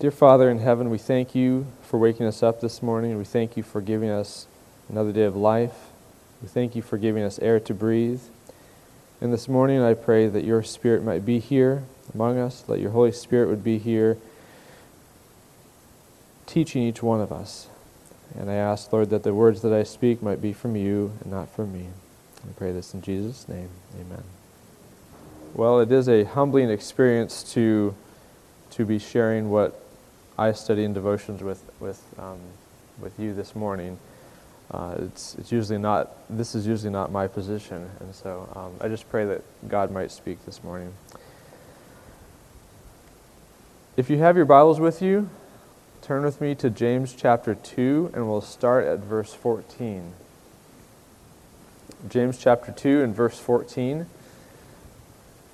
Dear Father in heaven, we thank you for waking us up this morning. We thank you for giving us another day of life. We thank you for giving us air to breathe. And this morning I pray that your Spirit might be here among us, that your Holy Spirit would be here teaching each one of us. And I ask, Lord, that the words that I speak might be from you and not from me. I pray this in Jesus' name. Amen. Well, it is a humbling experience to, to be sharing what I study in devotions with, with, um, with you this morning. Uh, it's, it's usually not, this is usually not my position. And so um, I just pray that God might speak this morning. If you have your Bibles with you, turn with me to James chapter 2, and we'll start at verse 14. James chapter 2 and verse 14.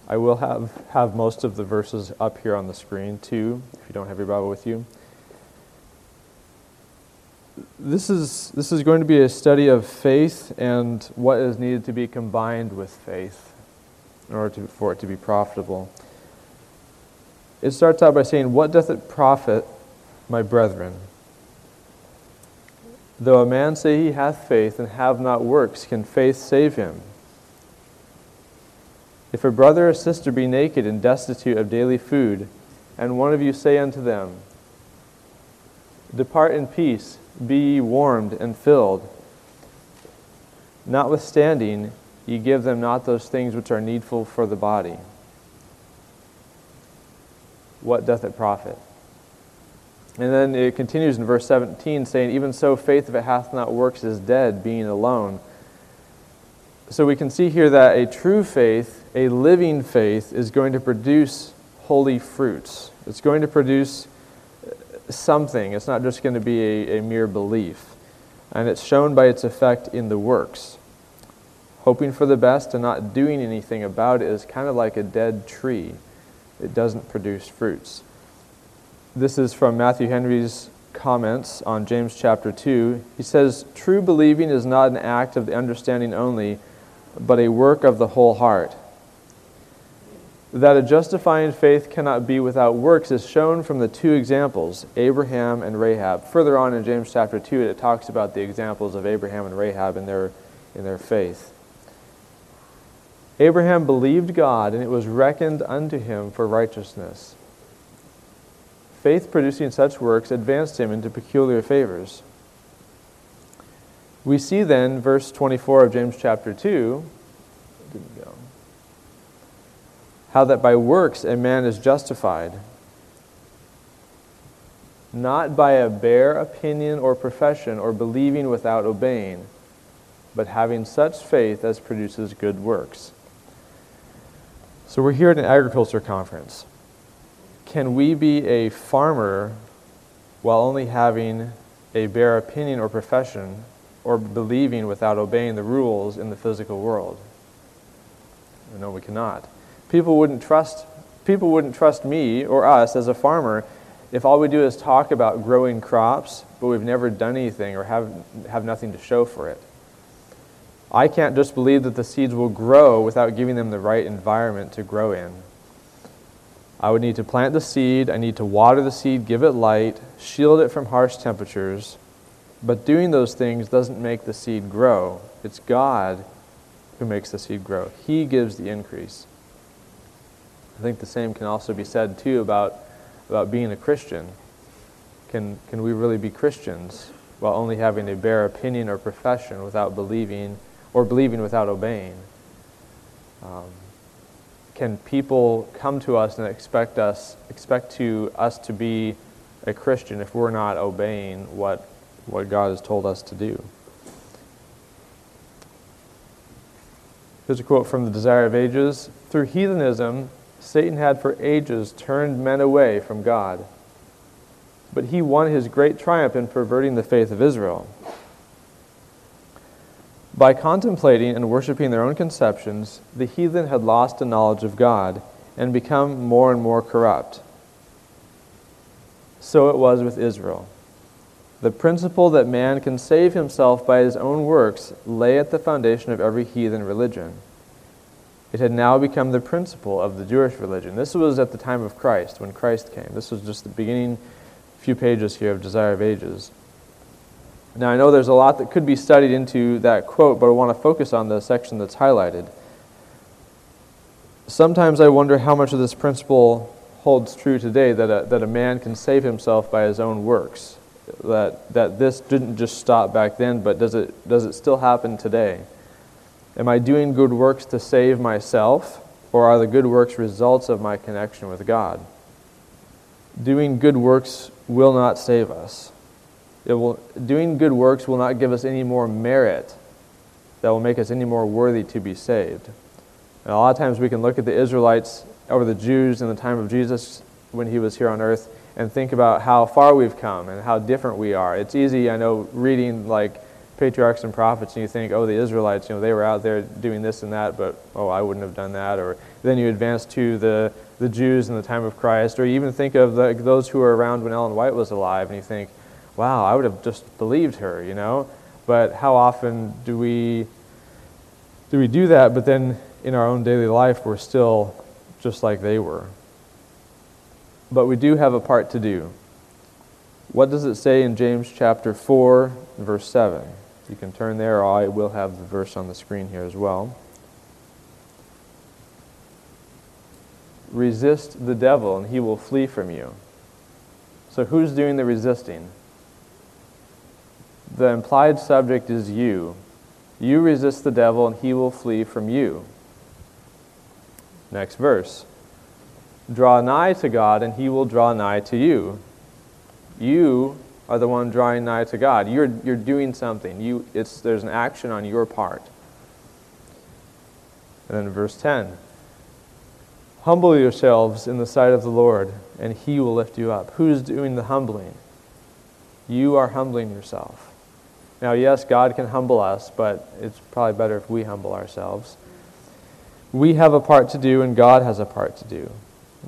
I will have, have most of the verses up here on the screen too, if you don't have your Bible with you. This is, this is going to be a study of faith and what is needed to be combined with faith in order to, for it to be profitable. It starts out by saying, What doth it profit, my brethren? Though a man say he hath faith and have not works, can faith save him? If a brother or sister be naked and destitute of daily food, and one of you say unto them, Depart in peace, be ye warmed and filled, notwithstanding ye give them not those things which are needful for the body, what doth it profit? And then it continues in verse 17, saying, Even so, faith, if it hath not works, is dead, being alone. So we can see here that a true faith, a living faith, is going to produce holy fruits. It's going to produce uh, something. It's not just going to be a, a mere belief. And it's shown by its effect in the works. Hoping for the best and not doing anything about it is kind of like a dead tree, it doesn't produce fruits. This is from Matthew Henry's comments on James chapter 2. He says, True believing is not an act of the understanding only but a work of the whole heart. That a justifying faith cannot be without works is shown from the two examples, Abraham and Rahab. Further on in James chapter 2, it talks about the examples of Abraham and Rahab in their, in their faith. Abraham believed God, and it was reckoned unto him for righteousness. Faith producing such works advanced him into peculiar favors. We see then, verse 24 of James chapter 2, didn't go, how that by works a man is justified, not by a bare opinion or profession or believing without obeying, but having such faith as produces good works. So we're here at an agriculture conference. Can we be a farmer while only having a bare opinion or profession or believing without obeying the rules in the physical world? No, we cannot. People wouldn't trust people wouldn't trust me or us as a farmer if all we do is talk about growing crops, but we've never done anything or have, have nothing to show for it. I can't just believe that the seeds will grow without giving them the right environment to grow in. I would need to plant the seed, I need to water the seed, give it light, shield it from harsh temperatures, but doing those things doesn't make the seed grow. It's God who makes the seed grow. He gives the increase. I think the same can also be said too about, about being a Christian. Can, can we really be Christians while only having a bare opinion or profession without believing or believing without obeying? Um, can people come to us and expect us expect to us to be a Christian if we're not obeying what what God has told us to do. Here's a quote from The Desire of Ages Through heathenism, Satan had for ages turned men away from God. But he won his great triumph in perverting the faith of Israel. By contemplating and worshiping their own conceptions, the heathen had lost a knowledge of God and become more and more corrupt. So it was with Israel. The principle that man can save himself by his own works lay at the foundation of every heathen religion. It had now become the principle of the Jewish religion. This was at the time of Christ, when Christ came. This was just the beginning few pages here of Desire of Ages. Now, I know there's a lot that could be studied into that quote, but I want to focus on the section that's highlighted. Sometimes I wonder how much of this principle holds true today that a, that a man can save himself by his own works. That, that this didn't just stop back then, but does it, does it still happen today? Am I doing good works to save myself, or are the good works results of my connection with God? Doing good works will not save us. It will, doing good works will not give us any more merit that will make us any more worthy to be saved. And a lot of times we can look at the Israelites or the Jews in the time of Jesus when he was here on earth and think about how far we've come and how different we are. It's easy, I know, reading like patriarchs and prophets and you think, oh, the Israelites, you know, they were out there doing this and that, but oh, I wouldn't have done that. Or then you advance to the, the Jews in the time of Christ, or you even think of the, those who were around when Ellen White was alive and you think, wow, I would have just believed her, you know? But how often do we do we do that, but then in our own daily life we're still just like they were? But we do have a part to do. What does it say in James chapter 4, verse 7? You can turn there, or I will have the verse on the screen here as well. Resist the devil, and he will flee from you. So, who's doing the resisting? The implied subject is you. You resist the devil, and he will flee from you. Next verse. Draw nigh to God, and he will draw nigh to you. You are the one drawing nigh to God. You're, you're doing something. You, it's, there's an action on your part. And then verse 10 Humble yourselves in the sight of the Lord, and he will lift you up. Who's doing the humbling? You are humbling yourself. Now, yes, God can humble us, but it's probably better if we humble ourselves. We have a part to do, and God has a part to do.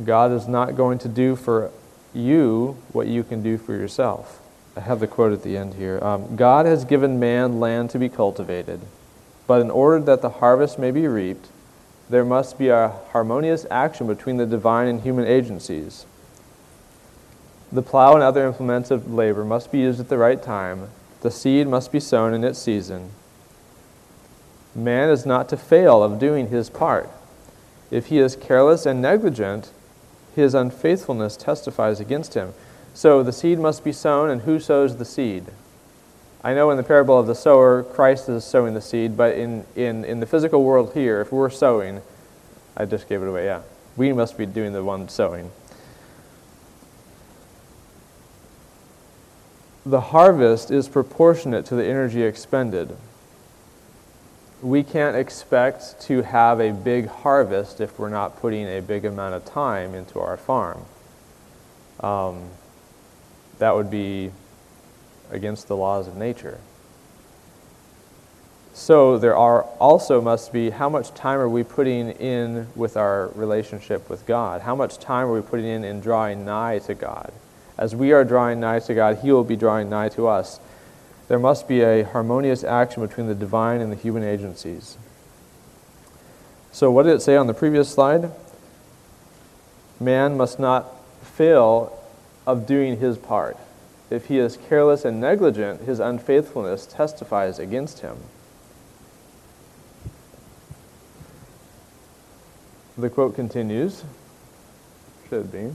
God is not going to do for you what you can do for yourself. I have the quote at the end here. Um, God has given man land to be cultivated, but in order that the harvest may be reaped, there must be a harmonious action between the divine and human agencies. The plow and other implements of labor must be used at the right time, the seed must be sown in its season. Man is not to fail of doing his part. If he is careless and negligent, his unfaithfulness testifies against him. So the seed must be sown, and who sows the seed? I know in the parable of the sower, Christ is sowing the seed, but in, in, in the physical world here, if we're sowing, I just gave it away, yeah. We must be doing the one sowing. the harvest is proportionate to the energy expended. We can't expect to have a big harvest if we're not putting a big amount of time into our farm. Um, that would be against the laws of nature. So there are also must be how much time are we putting in with our relationship with God? How much time are we putting in in drawing nigh to God? As we are drawing nigh to God, He will be drawing nigh to us. There must be a harmonious action between the divine and the human agencies. So, what did it say on the previous slide? Man must not fail of doing his part. If he is careless and negligent, his unfaithfulness testifies against him. The quote continues, should be.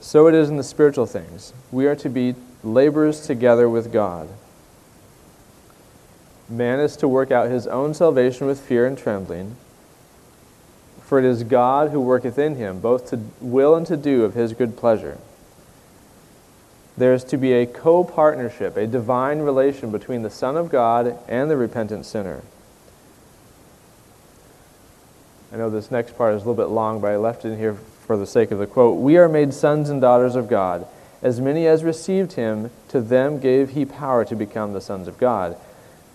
So it is in the spiritual things. We are to be laborers together with God. Man is to work out his own salvation with fear and trembling, for it is God who worketh in him, both to will and to do of his good pleasure. There is to be a co partnership, a divine relation between the Son of God and the repentant sinner. I know this next part is a little bit long, but I left it in here for the sake of the quote, We are made sons and daughters of God. As many as received him, to them gave he power to become the sons of God.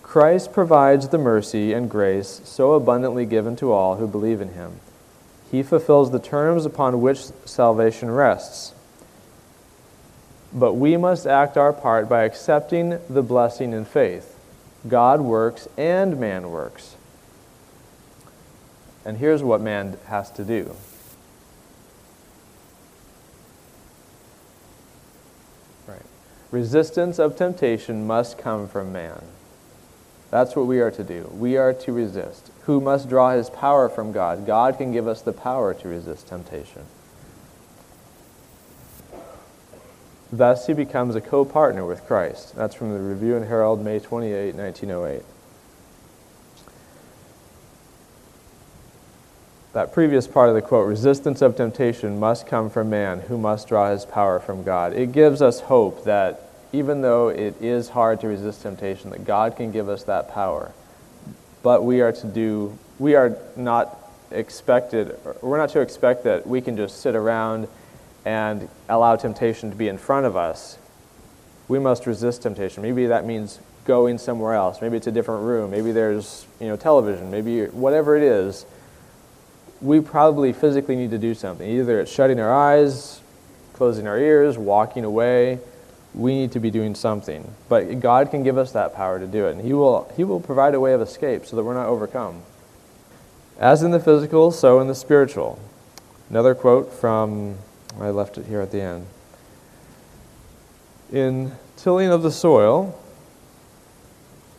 Christ provides the mercy and grace so abundantly given to all who believe in him. He fulfills the terms upon which salvation rests. But we must act our part by accepting the blessing in faith. God works and man works. And here's what man has to do. Resistance of temptation must come from man. That's what we are to do. We are to resist. Who must draw his power from God? God can give us the power to resist temptation. Thus, he becomes a co partner with Christ. That's from the Review and Herald, May 28, 1908. That previous part of the quote resistance of temptation must come from man, who must draw his power from God. It gives us hope that even though it is hard to resist temptation, that God can give us that power. But we are to do, we are not expected, we're not to expect that we can just sit around and allow temptation to be in front of us. We must resist temptation. Maybe that means going somewhere else. Maybe it's a different room. Maybe there's, you know, television. Maybe whatever it is, we probably physically need to do something. Either it's shutting our eyes, closing our ears, walking away, we need to be doing something. But God can give us that power to do it, and He will, he will provide a way of escape so that we're not overcome. As in the physical, so in the spiritual. Another quote from, I left it here at the end. In tilling of the soil,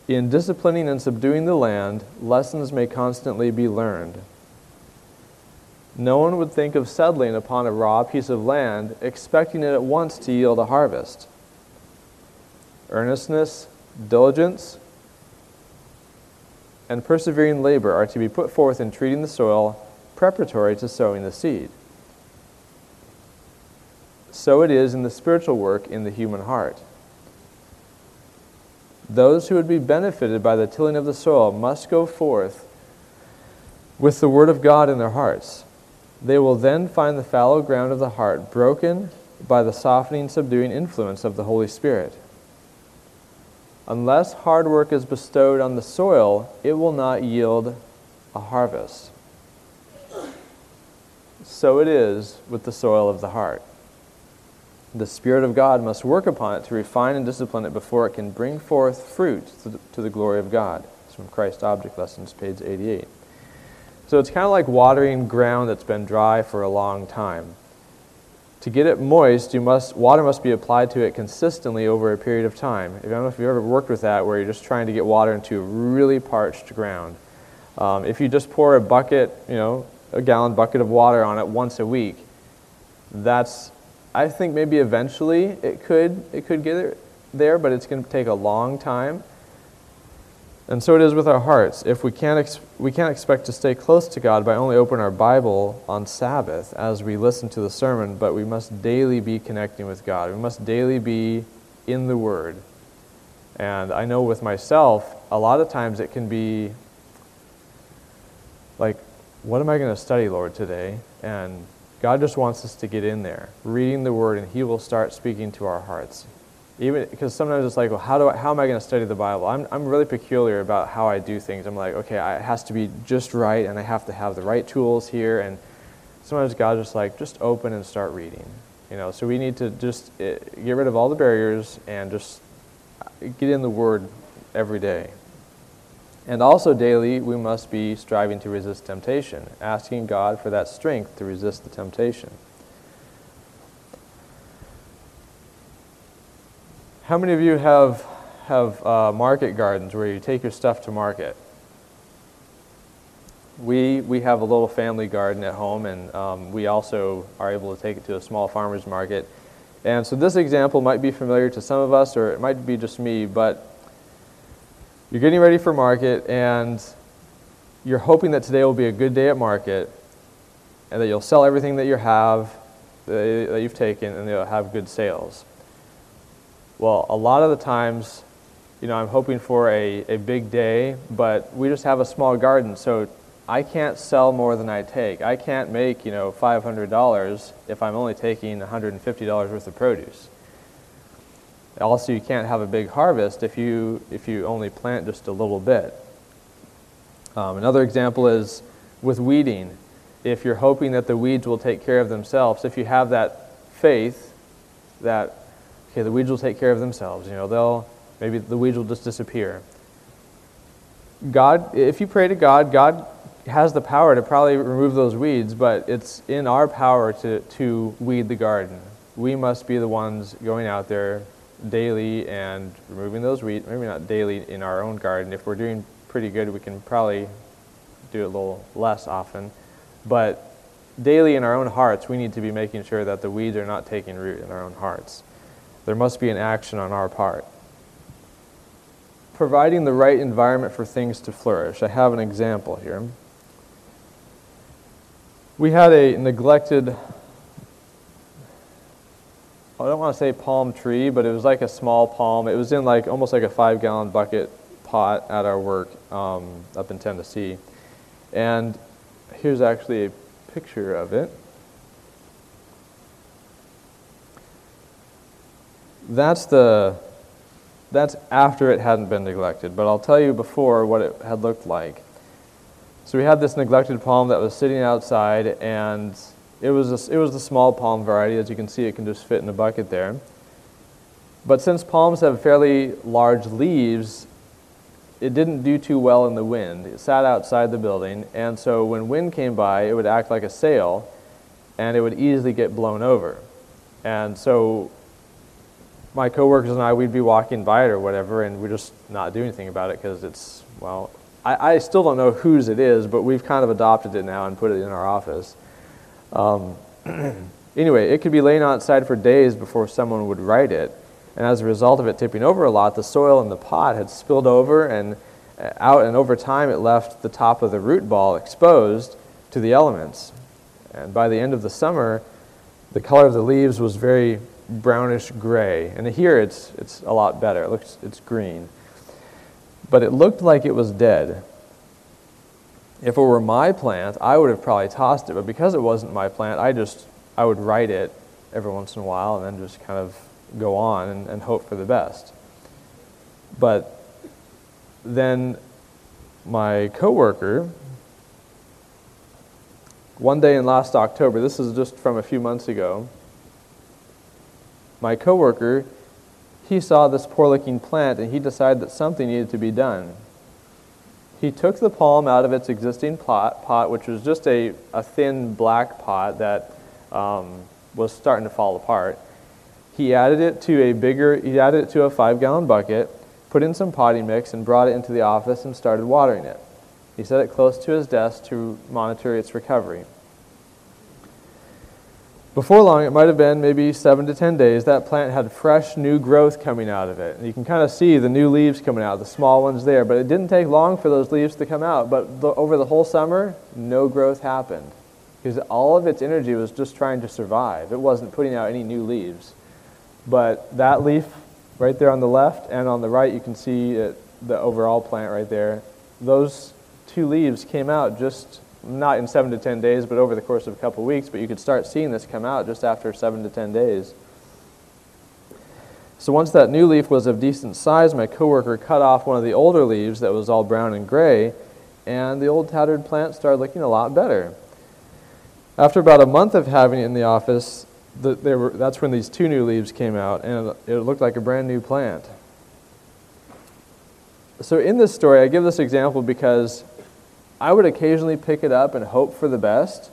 in disciplining and subduing the land, lessons may constantly be learned. No one would think of settling upon a raw piece of land, expecting it at once to yield a harvest earnestness, diligence, and persevering labor are to be put forth in treating the soil preparatory to sowing the seed. So it is in the spiritual work in the human heart. Those who would be benefited by the tilling of the soil must go forth with the Word of God in their hearts. They will then find the fallow ground of the heart broken by the softening, subduing influence of the Holy Spirit. Unless hard work is bestowed on the soil, it will not yield a harvest. So it is with the soil of the heart. The Spirit of God must work upon it to refine and discipline it before it can bring forth fruit to the, glory of God. It's from Christ Object Lessons, page 88. So it's kind of like watering ground that's been dry for a long time. To get it moist, you must, water must be applied to it consistently over a period of time. I don't know if you've ever worked with that where you're just trying to get water into really parched ground. Um, if you just pour a bucket, you know, a gallon bucket of water on it once a week, that's, I think maybe eventually it could, it could get it there, but it's going to take a long time. And so it is with our hearts. If we can't, ex- we can't expect to stay close to God by only opening our Bible on Sabbath as we listen to the sermon, but we must daily be connecting with God. We must daily be in the Word. And I know with myself, a lot of times it can be like, what am I going to study, Lord, today? And God just wants us to get in there, reading the Word, and He will start speaking to our hearts even because sometimes it's like, well, how do I, how am I going to study the Bible? I'm I'm really peculiar about how I do things. I'm like, okay, I, it has to be just right, and I have to have the right tools here. And sometimes God's just like, just open and start reading. You know, so we need to just uh, get rid of all the barriers and just get in the Word every day. And also daily, we must be striving to resist temptation, asking God for that strength to resist the temptation. How many of you have, have uh, market gardens where you take your stuff to market? We, we have a little family garden at home, and um, we also are able to take it to a small farmer's market. And so this example might be familiar to some of us, or it might be just me, but you're getting ready for market, and you're hoping that today will be a good day at market, and that you'll sell everything that you have, that you've taken, and you'll have good sales. Well, a lot of the times, you know, I'm hoping for a, a big day, but we just have a small garden, so I can't sell more than I take. I can't make, you know, $500 if I'm only taking $150 worth of produce. Also, you can't have a big harvest if you, if you only plant just a little bit. Um, another example is with weeding. If you're hoping that the weeds will take care of themselves, if you have that faith that okay, the weeds will take care of themselves. You know, they'll, maybe the weeds will just disappear. God, if you pray to God, God has the power to probably remove those weeds, but it's in our power to, to weed the garden. We must be the ones going out there daily and removing those weeds. Maybe not daily in our own garden. If we're doing pretty good, we can probably do it a little less often. But daily in our own hearts, we need to be making sure that the weeds are not taking root in our own hearts. There must be an action on our part. Providing the right environment for things to flourish. I have an example here. We had a neglected, I don't want to say palm tree, but it was like a small palm. It was in like almost like a five gallon bucket pot at our work um, up in Tennessee. And here's actually a picture of it. That's the that's after it hadn't been neglected, but I'll tell you before what it had looked like. So we had this neglected palm that was sitting outside, and it was a, it was the small palm variety. As you can see, it can just fit in a bucket there. But since palms have fairly large leaves, it didn't do too well in the wind. It sat outside the building, and so when wind came by, it would act like a sail, and it would easily get blown over. And so my coworkers and I, we'd be walking by it or whatever, and we just not do anything about it because it's, well, I, I, still don't know whose it is, but we've kind of adopted it now and put it in our office. Um, anyway, it could be laying outside for days before someone would right it and as a result of it tipping over a lot, the soil in the pot had spilled over and uh, out, and over time it left the top of the root ball exposed to the elements. And by the end of the summer, the color of the leaves was very brownish gray. And here it's, it's a lot better. It looks, it's green. But it looked like it was dead. If it were my plant, I would have probably tossed it. But because it wasn't my plant, I just I would right it every once in a while and then just kind of go on and, and hope for the best. But then my coworker, one day in last October, this is just from a few months ago, my coworker, he saw this poor looking plant and he decided that something needed to be done. He took the palm out of its existing pot, pot which was just a, a thin black pot that um, was starting to fall apart, he added it to a bigger, he added it to a five gallon bucket, put in some potting mix, and brought it into the office and started watering it. He set it close to his desk to monitor its recovery. Before long, it might have been maybe seven to ten days, that plant had fresh new growth coming out of it. And you can kind of see the new leaves coming out, the small ones there. But it didn't take long for those leaves to come out. But the, over the whole summer, no growth happened. Because all of its energy was just trying to survive. It wasn't putting out any new leaves. But that leaf right there on the left and on the right, you can see it, the overall plant right there. Those two leaves came out just not in seven to ten days, but over the course of a couple of weeks. But you could start seeing this come out just after seven to ten days. So once that new leaf was of decent size, my coworker cut off one of the older leaves that was all brown and gray, and the old tattered plant started looking a lot better. After about a month of having it in the office, the, were, that's when these two new leaves came out, and it looked like a brand new plant. So, in this story, I give this example because I would occasionally pick it up and hope for the best.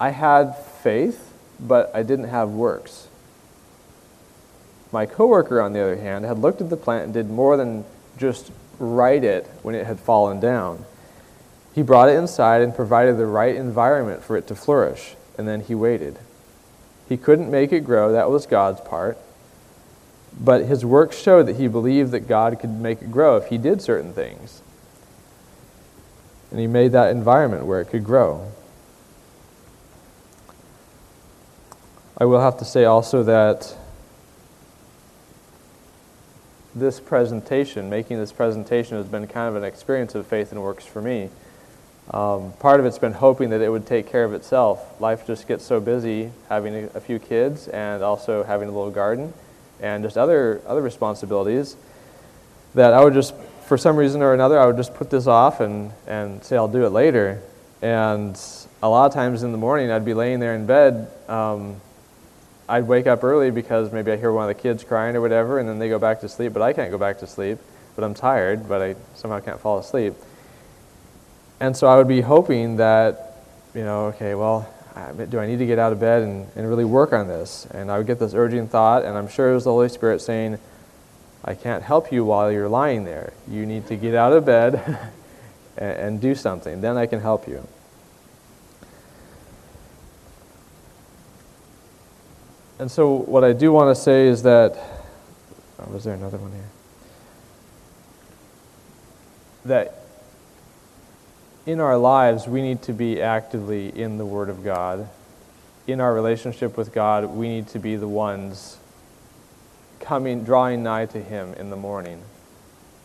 I had faith, but I didn't have works. My coworker, on the other hand, had looked at the plant and did more than just right it when it had fallen down. He brought it inside and provided the right environment for it to flourish and then he waited. He couldn't make it grow, that was God's part. But his work showed that he believed that God could make it grow if he did certain things. And he made that environment where it could grow. I will have to say also that this presentation, making this presentation, has been kind of an experience of faith and works for me. Um, part of it's been hoping that it would take care of itself. Life just gets so busy having a, a, few kids and also having a little garden and just other, other responsibilities that I would just, for some reason or another, I would just put this off and, and say I'll do it later. And a lot of times in the morning, I'd be laying there in bed. Um, I'd wake up early because maybe I hear one of the kids crying or whatever, and then they go back to sleep, but I can't go back to sleep. But I'm tired, but I somehow can't fall asleep and so I would be hoping that, you know, okay, well, do I need to get out of bed and, and really work on this? And I would get this urging thought, and I'm sure it was the Holy Spirit saying, I can't help you while you're lying there. You need to get out of bed and, and do something. Then I can help you. And so, what I do want to say is that, oh, was there another one here? That in our lives, we need to be actively in the Word of God. In our relationship with God, we need to be the ones coming, drawing nigh to Him in the morning,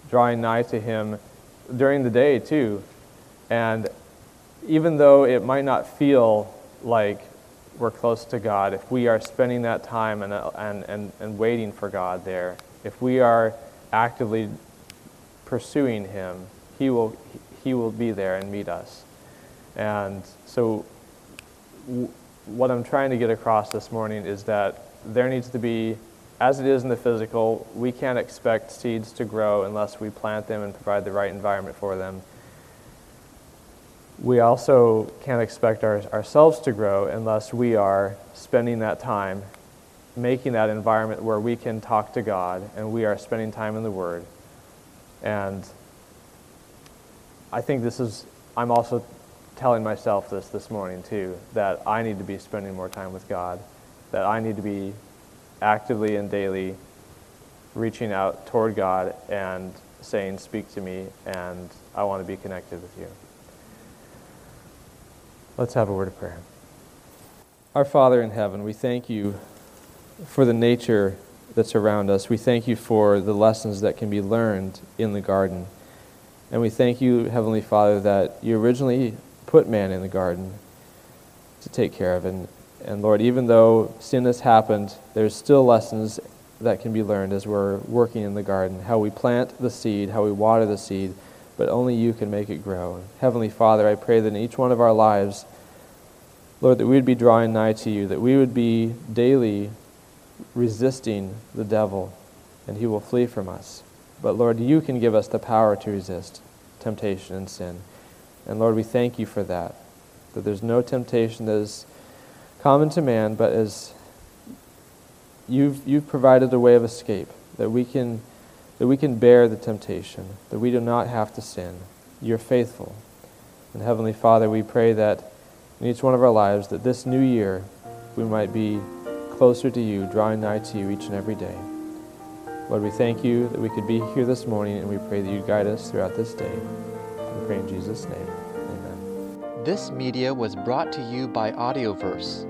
drawing nigh to Him during the day, too. And even though it might not feel like we're close to God, if we are spending that time and, and, and, and waiting for God there, if we are actively pursuing Him, He will, he will be there and meet us. And so, w- what I'm trying to get across this morning is that there needs to be, as it is in the physical, we can't expect seeds to grow unless we plant them and provide the right environment for them. We also can't expect our, ourselves to grow unless we are spending that time making that environment where we can talk to God and we are spending time in the Word. And I think this is, I'm also telling myself this this morning too, that I need to be spending more time with God, that I need to be actively and daily reaching out toward God and saying, Speak to me, and I want to be connected with you. Let's have a word of prayer. Our Father in heaven, we thank you for the nature that's around us. We thank you for the lessons that can be learned in the garden. And we thank you, Heavenly Father, that you originally put man in the garden to take care of. And, and Lord, even though sin has happened, there's still lessons that can be learned as we're working in the garden how we plant the seed, how we water the seed, but only you can make it grow. Heavenly Father, I pray that in each one of our lives, Lord, that we would be drawing nigh to you, that we would be daily resisting the devil, and he will flee from us. But Lord, you can give us the power to resist temptation and sin. And Lord, we thank you for that. That there's no temptation that is common to man, but as you've, you've provided a way of escape, that we, can, that we can bear the temptation, that we do not have to sin. You're faithful. And Heavenly Father, we pray that in each one of our lives, that this new year we might be closer to you, drawing nigh to you each and every day. Lord, we thank you that we could be here this morning, and we pray that you guide us throughout this day. We pray in Jesus' name. Amen. This media was brought to you by Audioverse,